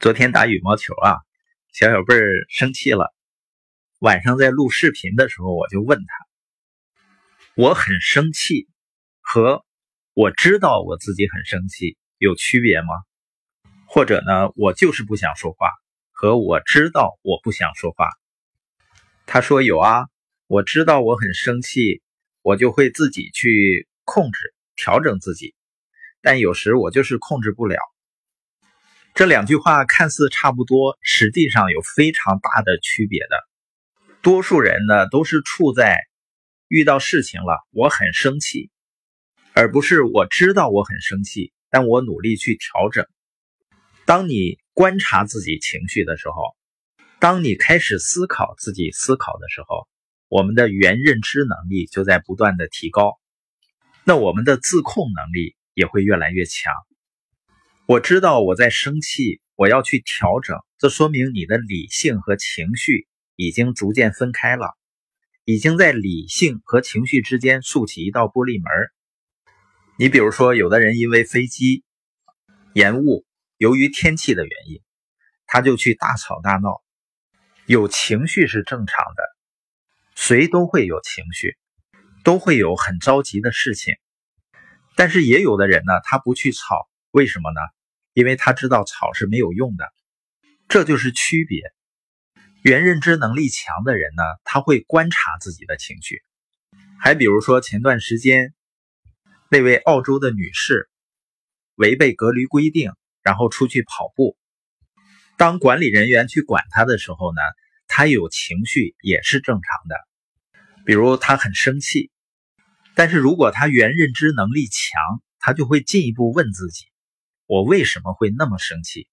昨天打羽毛球啊，小小贝儿生气了。晚上在录视频的时候，我就问他：“我很生气和我知道我自己很生气有区别吗？或者呢，我就是不想说话和我知道我不想说话？”他说：“有啊，我知道我很生气，我就会自己去控制、调整自己，但有时我就是控制不了。”这两句话看似差不多，实际上有非常大的区别的。多数人呢都是处在遇到事情了，我很生气，而不是我知道我很生气，但我努力去调整。当你观察自己情绪的时候，当你开始思考自己思考的时候，我们的原认知能力就在不断的提高，那我们的自控能力也会越来越强。我知道我在生气，我要去调整。这说明你的理性和情绪已经逐渐分开了，已经在理性和情绪之间竖起一道玻璃门。你比如说，有的人因为飞机延误，由于天气的原因，他就去大吵大闹。有情绪是正常的，谁都会有情绪，都会有很着急的事情。但是也有的人呢，他不去吵，为什么呢？因为他知道吵是没有用的，这就是区别。原认知能力强的人呢，他会观察自己的情绪。还比如说前段时间那位澳洲的女士违背隔离规定，然后出去跑步，当管理人员去管她的时候呢，她有情绪也是正常的。比如她很生气，但是如果她原认知能力强，她就会进一步问自己。我为什么会那么生气？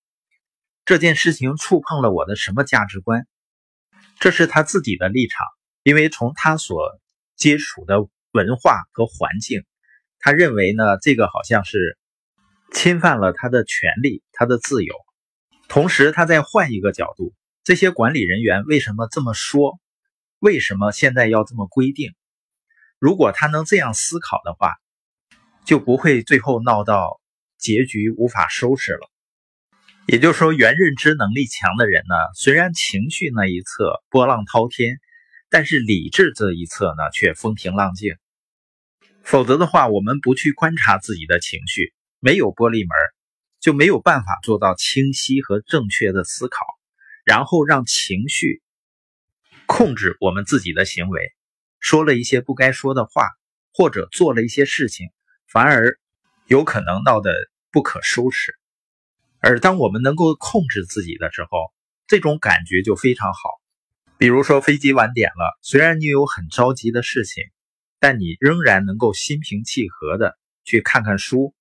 这件事情触碰了我的什么价值观？这是他自己的立场，因为从他所接触的文化和环境，他认为呢，这个好像是侵犯了他的权利、他的自由。同时，他再换一个角度，这些管理人员为什么这么说？为什么现在要这么规定？如果他能这样思考的话，就不会最后闹到。结局无法收拾了，也就是说，原认知能力强的人呢，虽然情绪那一侧波浪滔天，但是理智这一侧呢却风平浪静。否则的话，我们不去观察自己的情绪，没有玻璃门，就没有办法做到清晰和正确的思考，然后让情绪控制我们自己的行为，说了一些不该说的话，或者做了一些事情，反而。有可能闹得不可收拾，而当我们能够控制自己的时候，这种感觉就非常好。比如说飞机晚点了，虽然你有很着急的事情，但你仍然能够心平气和的去看看书。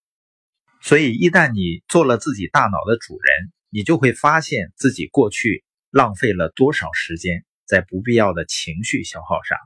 所以一旦你做了自己大脑的主人，你就会发现自己过去浪费了多少时间在不必要的情绪消耗上。